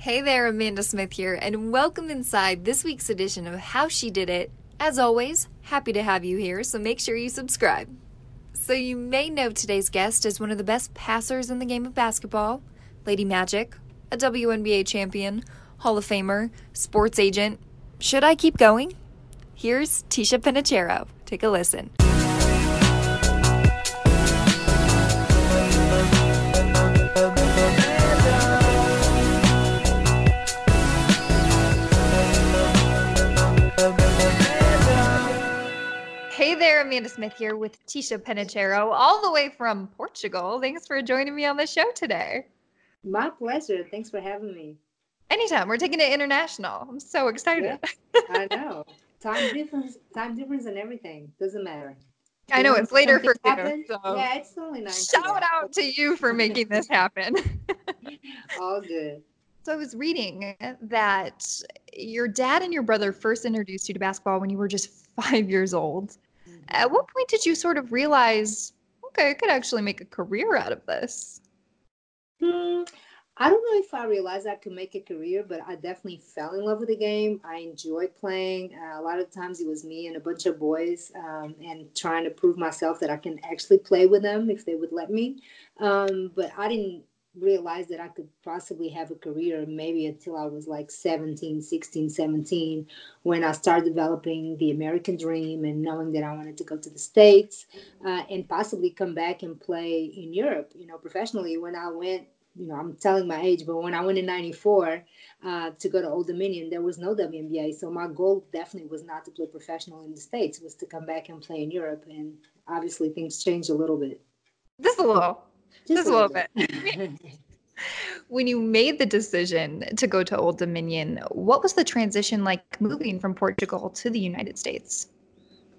Hey there, Amanda Smith here, and welcome inside this week's edition of How She Did It. As always, happy to have you here, so make sure you subscribe. So, you may know today's guest as one of the best passers in the game of basketball Lady Magic, a WNBA champion, Hall of Famer, sports agent. Should I keep going? Here's Ticha Penicheiro. Take a listen. Amanda Smith here with Ticha Penicheiro, all the way from Portugal. Thanks for joining me on the show today. My pleasure. Thanks for having me. Anytime. We're taking it international. I'm so excited. Yeah, I know. Time difference, time difference, and everything doesn't matter. I know it's later for you. So Yeah, it's only nine. shout out to you for making this happen. All good. so I was reading that your dad and your brother first introduced you to basketball when you were just five years old. At what point did you sort of realize, okay, I could actually make a career out of this? Hmm, I don't know if I realized I could make a career, but I definitely fell in love with the game. I enjoyed playing. Uh, a lot of times it was me and a bunch of boys um, and trying to prove myself that I can actually play with them if they would let me. Um, but I didn't realize that I could possibly have a career maybe until I was like 17, 16, 17, when I started developing the American dream and knowing that I wanted to go to the States uh, and possibly come back and play in Europe, you know, professionally. When I went you know, I'm telling my age, but when I went in '94 uh, to go to Old Dominion, there was no WNBA. So my goal definitely was not to play professional in the states; was to come back and play in Europe. And obviously, things changed a little bit. Just a little. Just, a little bit. bit. when you made the decision to go to Old Dominion, what was the transition like moving from Portugal to the United States?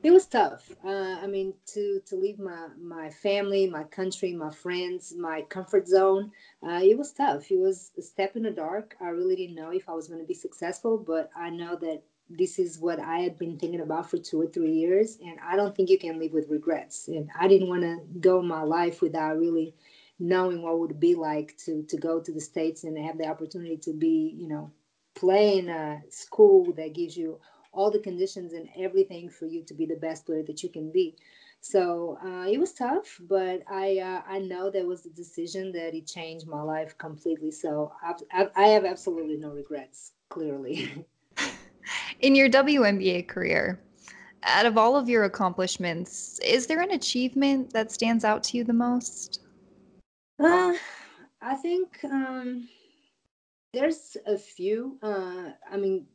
it was tough. Uh, I mean, to to leave my my family, my country, my friends, my comfort zone. Uh, it was tough. It was a step in the dark. I really didn't know if I was going to be successful, but I know that this is what I had been thinking about for two or three years, and I don't think you can live with regrets. And I didn't want to go my life without really knowing what it would be like to to go to the states and have the opportunity to be, you know, play in a school that gives you all the conditions and everything for you to be the best player that you can be. So uh, it was tough, but I uh, I know that was the decision that it changed my life completely. So I, I have absolutely no regrets. Clearly. In your WNBA career, out of all of your accomplishments, is there an achievement that stands out to you the most? Uh, I think um, there's a few. Uh, I mean,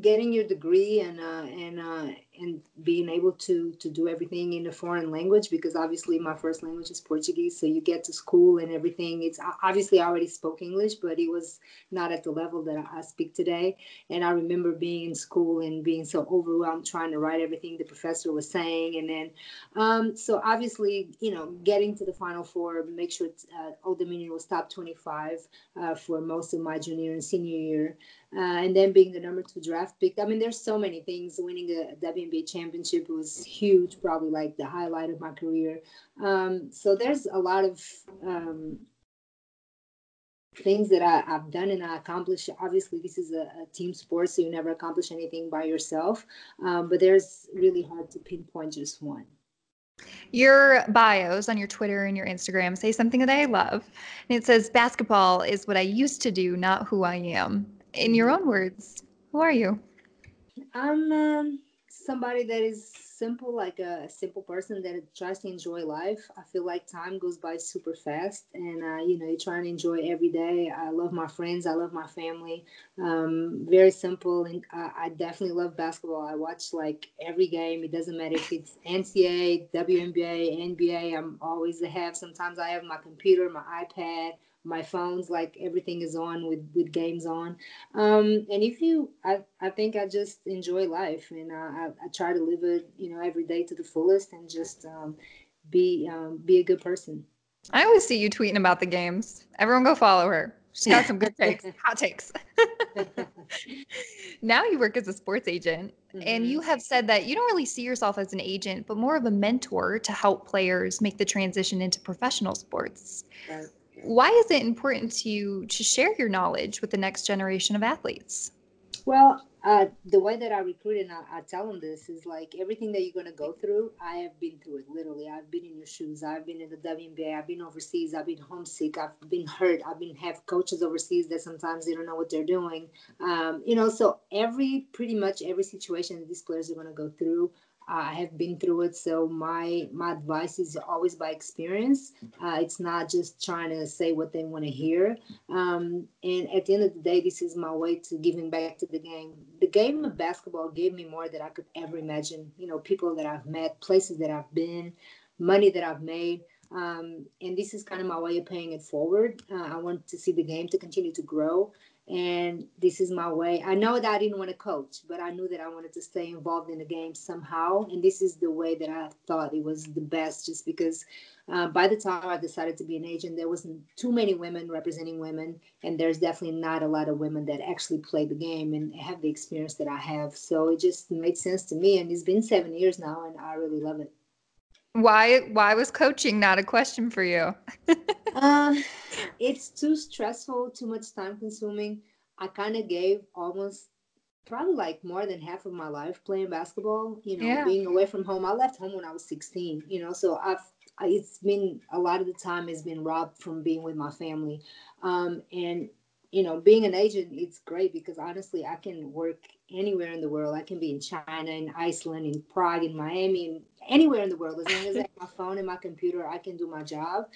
getting your degree and uh, and uh, and being able to to do everything in a foreign language because obviously my first language is Portuguese so you get to school and everything it's obviously I already spoke English but it was not at the level that I speak today and I remember being in school and being so overwhelmed trying to write everything the professor was saying and then um, so obviously you know getting to the final four make sure uh, Old Dominion was top 25 uh, for most of my junior and senior year uh, and then being the number two draft pick. I mean, there's so many things. Winning a championship was huge, probably like the highlight of my career. Um, so there's a lot of um, things that I, have done and I accomplished. Obviously, this is a, a, team sport, so you never accomplish anything by yourself. Um, but there's really hard to pinpoint just one. Your bios on your Twitter and your Instagram say something that I love. And it says, Basketball is what I used to do, not who I am in your own words, who are you? I'm um, somebody that is simple, like a simple person that tries to enjoy life. I feel like time goes by super fast, and uh, you know, you try and enjoy every day. I love my friends, I love my family. Um, very simple, and I, I definitely love basketball. I watch like every game. It doesn't matter if it's NCAA, WNBA, NBA. I'm always ahead. Sometimes I have my computer, my iPad my phones like everything is on with with games on. Um and if you i i think i just enjoy life and I, I try to live it you know every day to the fullest and just um be um be a good person. I always see you tweeting about the games. Everyone go follow her. She's got some good takes hot takes. Now you work as a sports agent mm-hmm. and you have said that you don't really see yourself as an agent but more of a mentor to help players make the transition into professional sports. Right why is it important to you to share your knowledge with the next generation of athletes? Well, uh, the way that I recruit and I, I, tell them this is like everything that you're going to go through, I have been through it. Literally, I've been in your shoes. I've been in the WNBA. I've been overseas. I've been homesick. I've been hurt. I've been have coaches overseas that sometimes they don't know what they're doing. Um, you know, so every pretty much every situation these players are going to go through, I have been through it, so my my advice is always by experience. Uh, it's not just trying to say what they want to hear. Um, and at the end of the day, this is my way to giving back to the game. The game of basketball gave me more than I could ever imagine. You know, people that I've met, places that I've been, money that I've made. Um, and this is kind of my way of paying it forward. Uh, I want to see the game to continue to grow and this is my way. I know that I didn't want to coach, but I knew that I wanted to stay involved in the game somehow, and this is the way that I thought it was the best. Just because uh, by the time I decided to be an agent, there wasn't too many women representing women, and there's definitely not a lot of women that actually play the game and have the experience that I have. So it just made sense to me, and it's been seven years now, and I really love it. Why? Why was coaching not a question for you? uh, it's too stressful, too much time consuming. I kind of gave almost probably like more than half of my life playing basketball. You know, yeah. being away from home. I left home when I was 16. You know, so I've it's been a lot of the time has been robbed from being with my family, um, and you know, being an agent, it's great because honestly, I can work anywhere in the world. I can be in China, in Iceland, in Prague, in Miami, anywhere in the world. As long as I have my phone and my computer, I can do my job.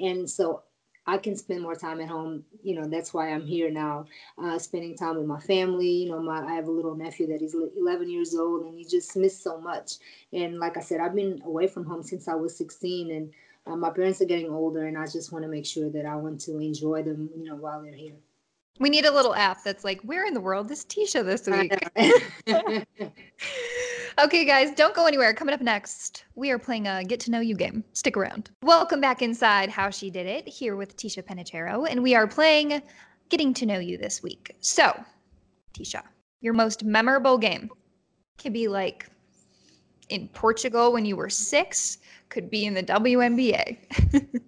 And so I can spend more time at home. You know, that's why I'm here now, uh, spending time with my family. You know, my I have a little nephew that is 11 years old, and he just missed so much. And like I said, I've been away from home since I was 16, and uh, my parents are getting older, and I just want to make sure that I want to enjoy them. You know, while they're here. We need a little app that's like, where in the world is Ticha this week? okay, guys, don't go anywhere. Coming up next, we are playing a get to know you game. Stick around. Welcome back inside How She Did It here with Ticha Penicheiro, and we are playing Getting to Know You this week. So, Ticha, your most memorable game could be like in Portugal when you were six, could be in the WNBA.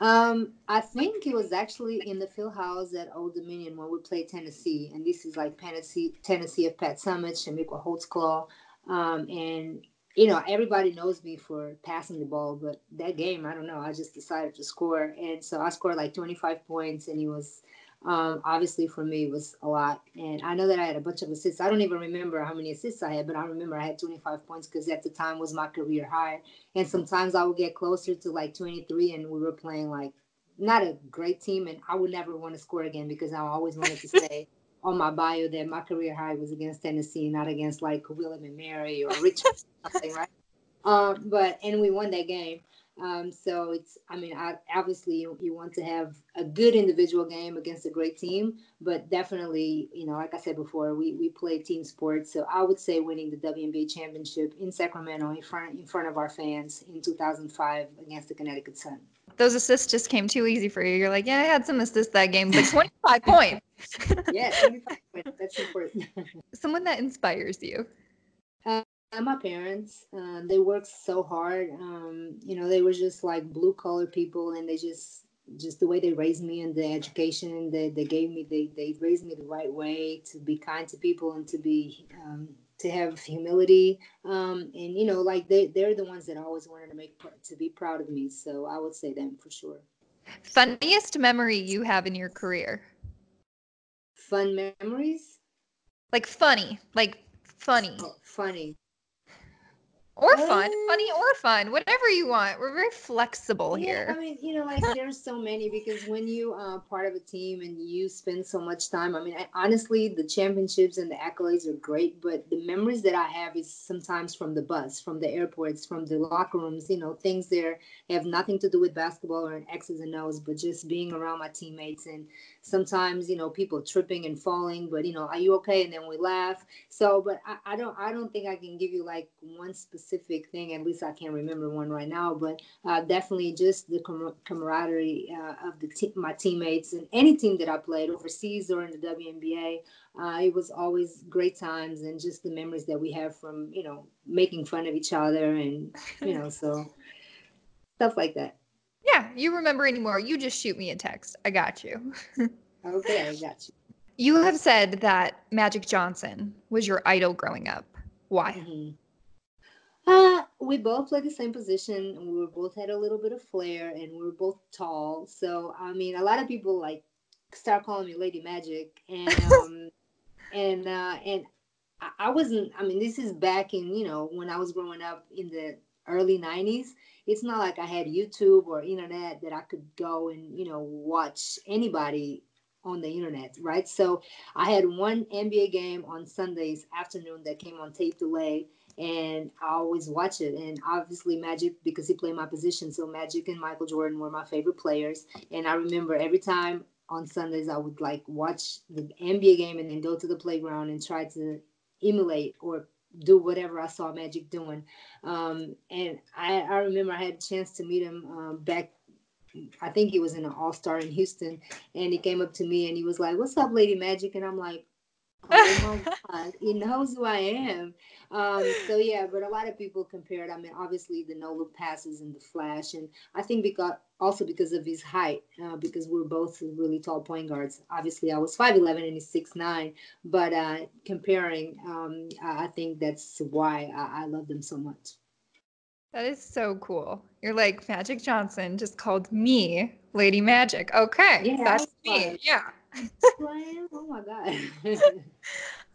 Um, I think it was actually in the field house at Old Dominion when we played Tennessee, and this is like Tennessee, Tennessee of Pat Summitt, Chamique Holdsclaw, um, and you know everybody knows me for passing the ball, but that game, I don't know, I just decided to score, and so I scored like 25 points, and it was um, obviously for me it was a lot. And I know that I had a bunch of assists. I don't even remember how many assists I had, but I remember I had 25 points because at the time was my career high. And sometimes I would get closer to like 23 and we were playing like not a great team. And I would never want to score again because I always wanted to say on my bio that my career high was against Tennessee, not against like William and Mary or Richmond, something, right? Um, but, and we won that game. Um, so it's, I mean, I, obviously you, you want to have a good individual game against a great team, but definitely, you know, like I said before, we, we play team sports. So I would say winning the WNBA championship in Sacramento in front, in front of our fans in 2005 against the Connecticut Sun. Those assists just came too easy for you. You're like, yeah, I had some assists that game, but 25 points. yeah, 25 points. That's important. Someone that inspires you. Uh, my parents uh, they worked so hard um, you know they were just like blue collar people and they just just the way they raised me and the education that they gave me they, they raised me the right way to be kind to people and to be um, to have humility. Um, and you know like they, they're the ones that i always wanted to make to be proud of me so i would say them for sure. Funniest memory you have in your career? Fun memories? Like funny like funny. Oh, funny or fun, funny or fun, whatever you want. We're very flexible yeah, here. I mean, you know, like there's so many because when you are part of a team and you spend so much time, I mean, I, honestly, the championships and the accolades are great, but the memories that I have is sometimes from the bus, from the airports, from the locker rooms, you know, things there have nothing to do with basketball or X's and O's, but just being around my teammates and sometimes you know people tripping and falling but you know are you okay? And then we laugh. So but I, I, don't i don't think i can give you like one specific thing. At least i can't remember one right now but uh, definitely just the com- camaraderie uh, of the te- my teammates and any team that i played overseas or in the WNBA uh, it was always great times and just the memories that we have from you know making fun of each other and you know so stuff like that Yeah, you remember anymore. You just shoot me a text. I got you. okay, I got you. You have said that Magic Johnson was your idol growing up. Why? Mm-hmm. Uh, we both played the same position. And we were both had a little bit of flair, and we were both tall. So I mean, a lot of people like start calling me Lady Magic, and um, and uh, and I, I wasn't. I mean, this is back in you know when I was growing up in the early 90s it's not like i had youtube or internet that i could go and you know watch anybody on the internet right? So i had one nba game on sundays afternoon that came on tape delay and i always watch it. And obviously magic because he played my position so magic and michael jordan were my favorite players. And i remember every time on sundays i would like watch the nba game and then go to the playground and try to emulate or do whatever I saw Magic doing. Um, and I, I remember I had a chance to meet him um, back. I think he was in an All Star in Houston, and he came up to me and he was like, "What's up, Lady Magic?" And I'm like, oh my god he knows who i am um, so yeah but a lot of people compare it i mean obviously the no look passes and the flash and i think because also because of his height uh, because we're both really tall point guards obviously i was 5'11 and he's 6'9 but uh, comparing um, i think that's why I, I love them so much that is so cool. You're like Magic Johnson just called me Lady Magic. Okay, yeah, that's me. Yeah. Oh my god.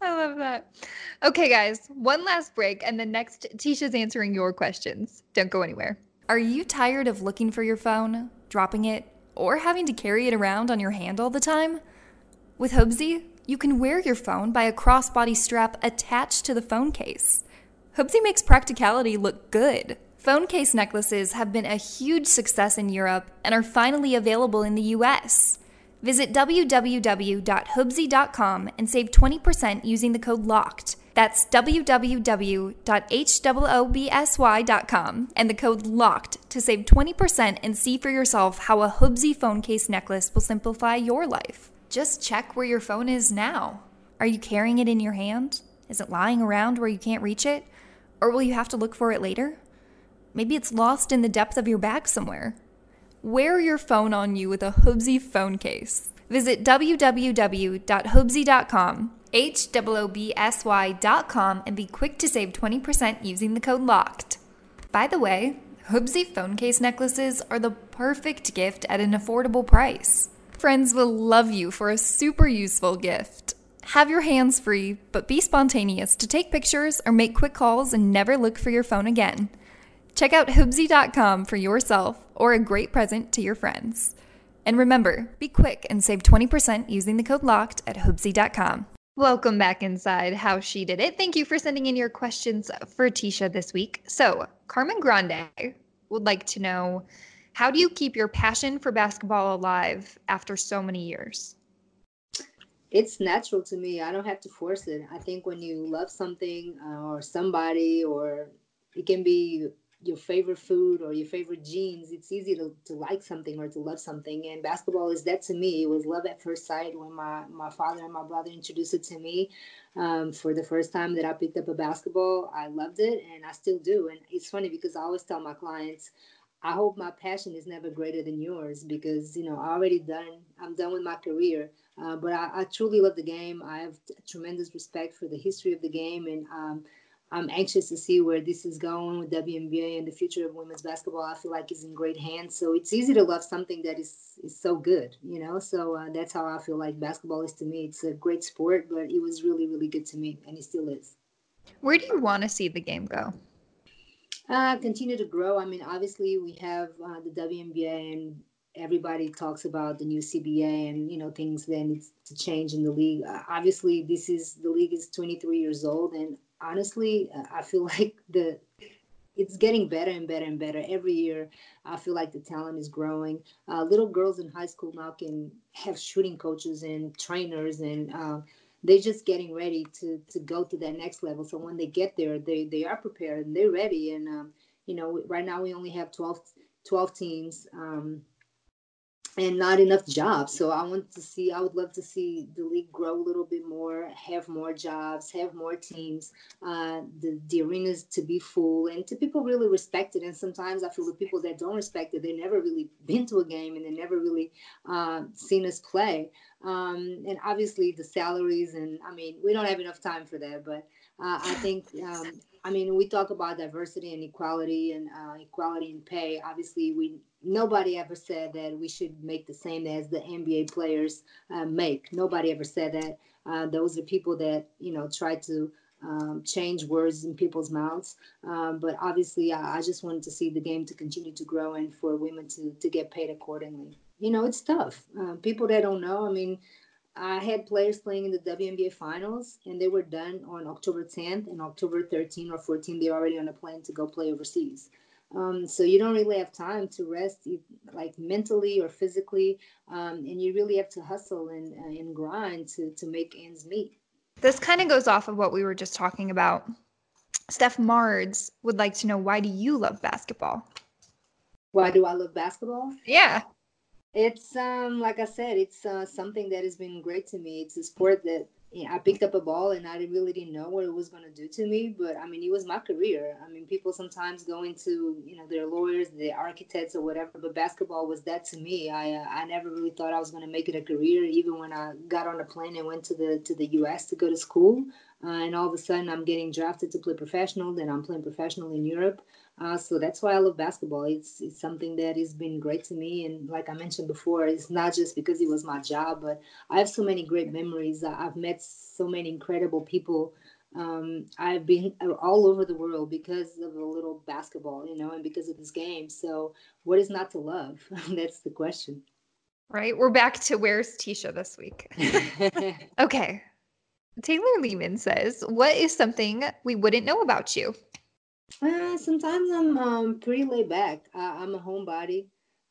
I love that. Okay, guys, one last break, and then next, Ticha's answering your questions. Don't go anywhere. Are you tired of looking for your phone, dropping it, or having to carry it around on your hand all the time? With Hoobsy, you can wear your phone by a crossbody strap attached to the phone case. Hoobsy makes practicality look good. Phone case necklaces have been a huge success in Europe and are finally available in the US. Visit www.hoobsy.com and save 20% using the code LOCKED. That's www.hoobsy.com and the code LOCKED to save 20% and see for yourself how a Hoobsy phone case necklace will simplify your life. Just check where your phone is now. Are you carrying it in your hand? Is it lying around where you can't reach it? Or will you have to look for it later? Maybe it's lost in the depth of your bag somewhere. Wear your phone on you with a Hoobsy phone case. Visit www.hoobsy.com, H-O-O-B-S-Y.com, and be quick to save 20% using the code LOCKED. By the way, Hoobsy phone case necklaces are the perfect gift at an affordable price. Friends will love you for a super useful gift. Have your hands free, but be spontaneous to take pictures or make quick calls and never look for your phone again. Check out Hoobsy.com for yourself or a great present to your friends. And remember, be quick and save 20% using the code LOCKED at Hoobsy.com. Welcome back inside How She Did It. Thank you for sending in your questions for Ticha this week. So, Carmen Grande would like to know how do you keep your passion for basketball alive after so many years? It's natural to me. I don't have to force it. I think when you love something uh, or somebody, or it can be your favorite food or your favorite jeans, it's easy to, to like something or to love something. And basketball is that to me. It was love at first sight when my, my father and my brother introduced it to me. Um, for the first time that I picked up a basketball, I loved it and I still do. And it's funny because I always tell my clients, I hope my passion is never greater than yours because, you know, I already done, I'm done with my career. Uh, but I, I, truly love the game. I have tremendous respect for the history of the game. And, um, I'm anxious to see where this is going with WNBA and the future of women's basketball. I feel like is in great hands. So it's easy to love something that is is so good, you know. So uh, that's how I feel like basketball is to me. It's a great sport, but it was really really good to me, and it still is. Where do you want to see the game go? Uh, continue to grow. I mean, obviously we have uh, the WNBA and everybody talks about the new CBA and you know things that need to change in the league. Uh, obviously, this is the league is 23 years old, and honestly, uh, I feel like the it's getting better and better and better every year. I feel like the talent is growing. Uh, little girls in high school now can have shooting coaches and trainers, and uh, they're just getting ready to to go to that next level. So when they get there, they they are prepared and they're ready. And um, you know, right now we only have 12, 12 teams. Um, and not enough jobs. So I want to see, I would love to see the league grow a little bit more, have more jobs, have more teams, uh, the, the arenas to be full and to people really respect it. And sometimes I feel the people that don't respect it, they never really been to a game and they never really uh, seen us play. Um, and obviously the salaries and I mean, we don't have enough time for that, but uh, I think um, I mean, we talk about diversity and equality and uh, equality in pay. Obviously, we nobody ever said that we should make the same as the NBA players uh, make. Nobody ever said that. Uh, those are people that you know try to um, change words in people's mouths. Um, but obviously, I, I, just wanted to see the game to continue to grow and for women to to get paid accordingly. You know, it's tough. Uh, people that don't know, I mean. I had players playing in the WNBA finals, and they were done on October 10th and October 13 or 14. They're already on a plane to go play overseas. Um, so you don't really have time to rest, like mentally or physically, um, and you really have to hustle and, uh, and grind to to make ends meet. This kind of goes off of what we were just talking about. Steph Mards would like to know why do you love basketball? Why do I love basketball? Yeah. It's um like I said, it's uh, something that has been great to me. It's a sport that I picked up a ball and I really didn't know what it was going to do to me. But I mean, it was my career. I mean, people sometimes go into you know their lawyers, their architects, or whatever. But basketball was that to me. I uh, I never really thought I was going to make it a career. Even when I got on a plane and went to the to the U.S. to go to school, uh, and all of a sudden I'm getting drafted to play professional. Then I'm playing professional in Europe. Uh, so that's why I love basketball. It's it's something that has been great to me, and like I mentioned before, it's not just because it was my job, but I have so many great memories. I've met so many incredible people. Um, I've been all over the world because of a little basketball, you know, and because of this game. So, what is not to love? that's the question. Right. We're back to where's Ticha this week. okay. Taylor Lehman says, What is something we wouldn't know about you? Uh, sometimes I'm um, pretty laid back. I, am a homebody.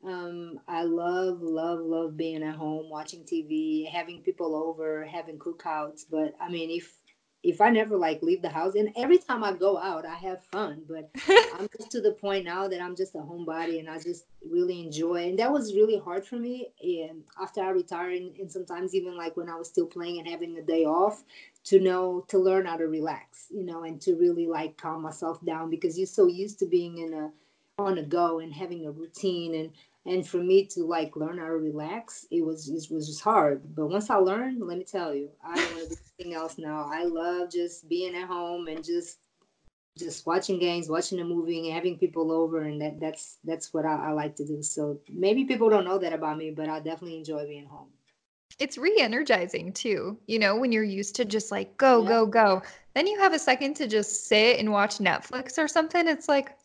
Um, I love, love, love being at home, watching TV, having people over, having cookouts. But I mean, if if I never like leave the house, and every time I go out, I have fun. But I'm just to the point now that I'm just a homebody, and I just really enjoy. And that was really hard for me. And after I retired, and, and sometimes even like when I was still playing and having a day off, to know to learn how to relax you know and to really like calm myself down because you're so used to being in a on a go and having a routine and and for me to like learn how to relax it was it was just hard. But once i learned let me tell you i don't want to do anything else now. I love just being at home and just just watching games watching a movie and having people over and that that's that's what I, I like to do. So maybe people don't know that about me but i definitely enjoy being home. It's re-energizing too you know when you're used to just like go yeah. go go. Then you have a second to just sit and watch netflix or something it's like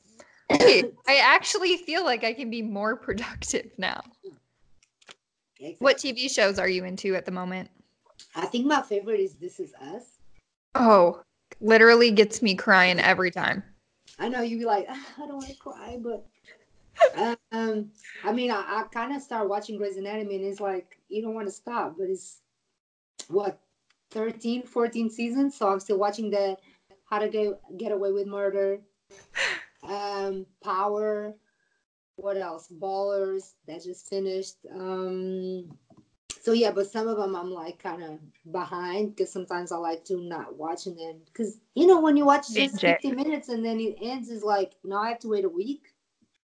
hey i actually feel like i can be more productive now. Exactly. what tv shows are you into at the moment? I think my favorite is this is us. Oh literally gets me crying every time. I know you'd be like ah, i don't want to cry but um, I mean, I, I kind of started watching Grey's Anatomy, and it's like you don't want to stop, but it's what 13, 14 seasons, so I'm still watching the How to Get Get Away with Murder, um, Power, what else? Ballers that just finished. Um, so yeah, but some of them I'm like kind of behind because sometimes I like to not watch and then because you know when you watch just 50 minutes and then it ends is like now I have to wait a week.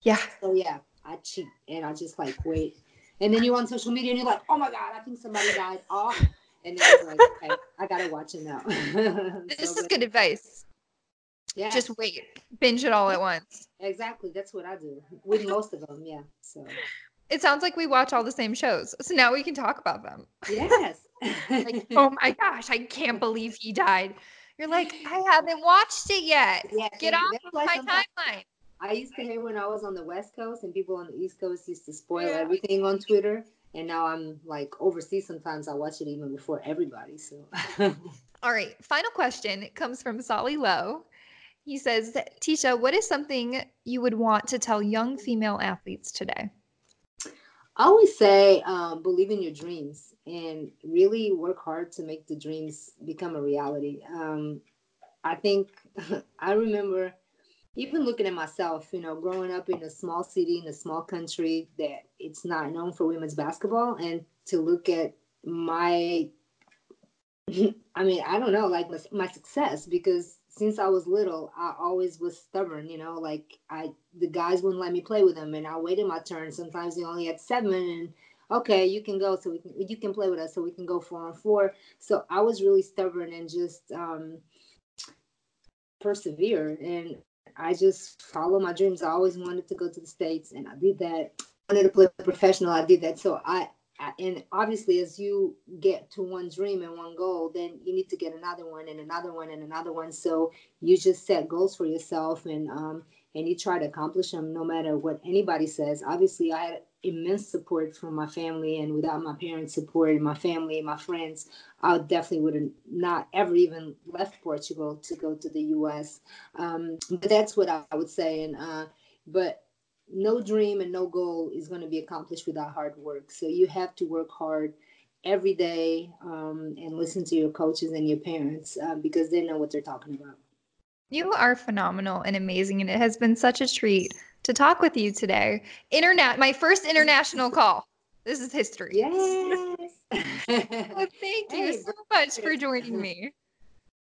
Yeah. So yeah, I cheat and I just like wait. And then you're on social media and you're like, oh my God, I think somebody died Oh, And then it's like, okay, I gotta watch it now. this so, is good advice. Yeah. Just wait. Binge it all at once. Exactly. That's what I do with most of them. Yeah. So it sounds like we watch all the same shows. So now we can talk about them. Yes. like, oh my gosh, I can't believe he died. You're like, I haven't watched it yet. Yeah, Get off of my timeline. I used to hate when I was on the West Coast and people on the East Coast used to spoil yeah. everything on Twitter. And now I'm like overseas. Sometimes I watch it even before everybody. So, all right. Final question it comes from Solly Lowe. He says, Ticha, what is something you would want to tell young female athletes today? I always say, um, believe in your dreams and really work hard to make the dreams become a reality. Um, I think I remember even looking at myself, you know, growing up in a small city in a small country that it's not known for women's basketball, and to look at my, I mean, I don't know, like my, my success because since I was little, I always was stubborn, you know, like I the guys wouldn't let me play with them, and I waited my turn. Sometimes they only had seven, and okay, you can go, so we can you can play with us, so we can go four on four. So I was really stubborn and just um, persevere, and I just follow my dreams. I always wanted to go to the states, and I did that. I wanted to play professional. I did that. So I, I, and obviously, as you get to one dream and one goal, then you need to get another one and another one and another one. So you just set goals for yourself, and um, and you try to accomplish them no matter what anybody says. Obviously, I had immense support from my family, and without my parents' support and my family and my friends, I definitely would have not ever even left Portugal to go to the U.S. Um, but that's what I would say. And uh, but no dream and no goal is going to be accomplished without hard work. So you have to work hard every day um, and listen to your coaches and your parents uh, because they know what they're talking about. You are phenomenal and amazing, and it has been such a treat to talk with you today. Internet, my first international call. This is history. Yes. well, thank you hey, so much for joining me.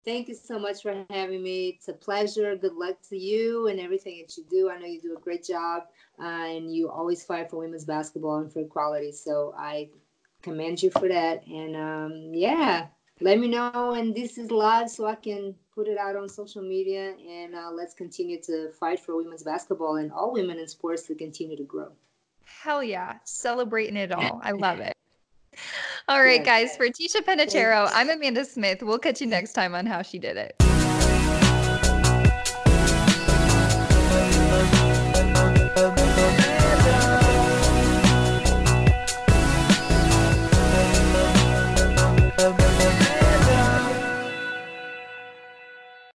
Thank you so much for having me. It's a pleasure. Good luck to you and everything that you do. I know you do a great job, uh, and you always fight for women's basketball and for equality. So I commend you for that. And um, yeah, let me know and this is live so i can put it out on social media and uh, let's continue to fight for women's basketball and all women in sports to continue to grow hell yeah celebrating it all i love it all right guys for ticha Penicheiro i'm amanda smith. We'll catch you next time on how she did it